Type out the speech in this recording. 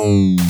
Boom.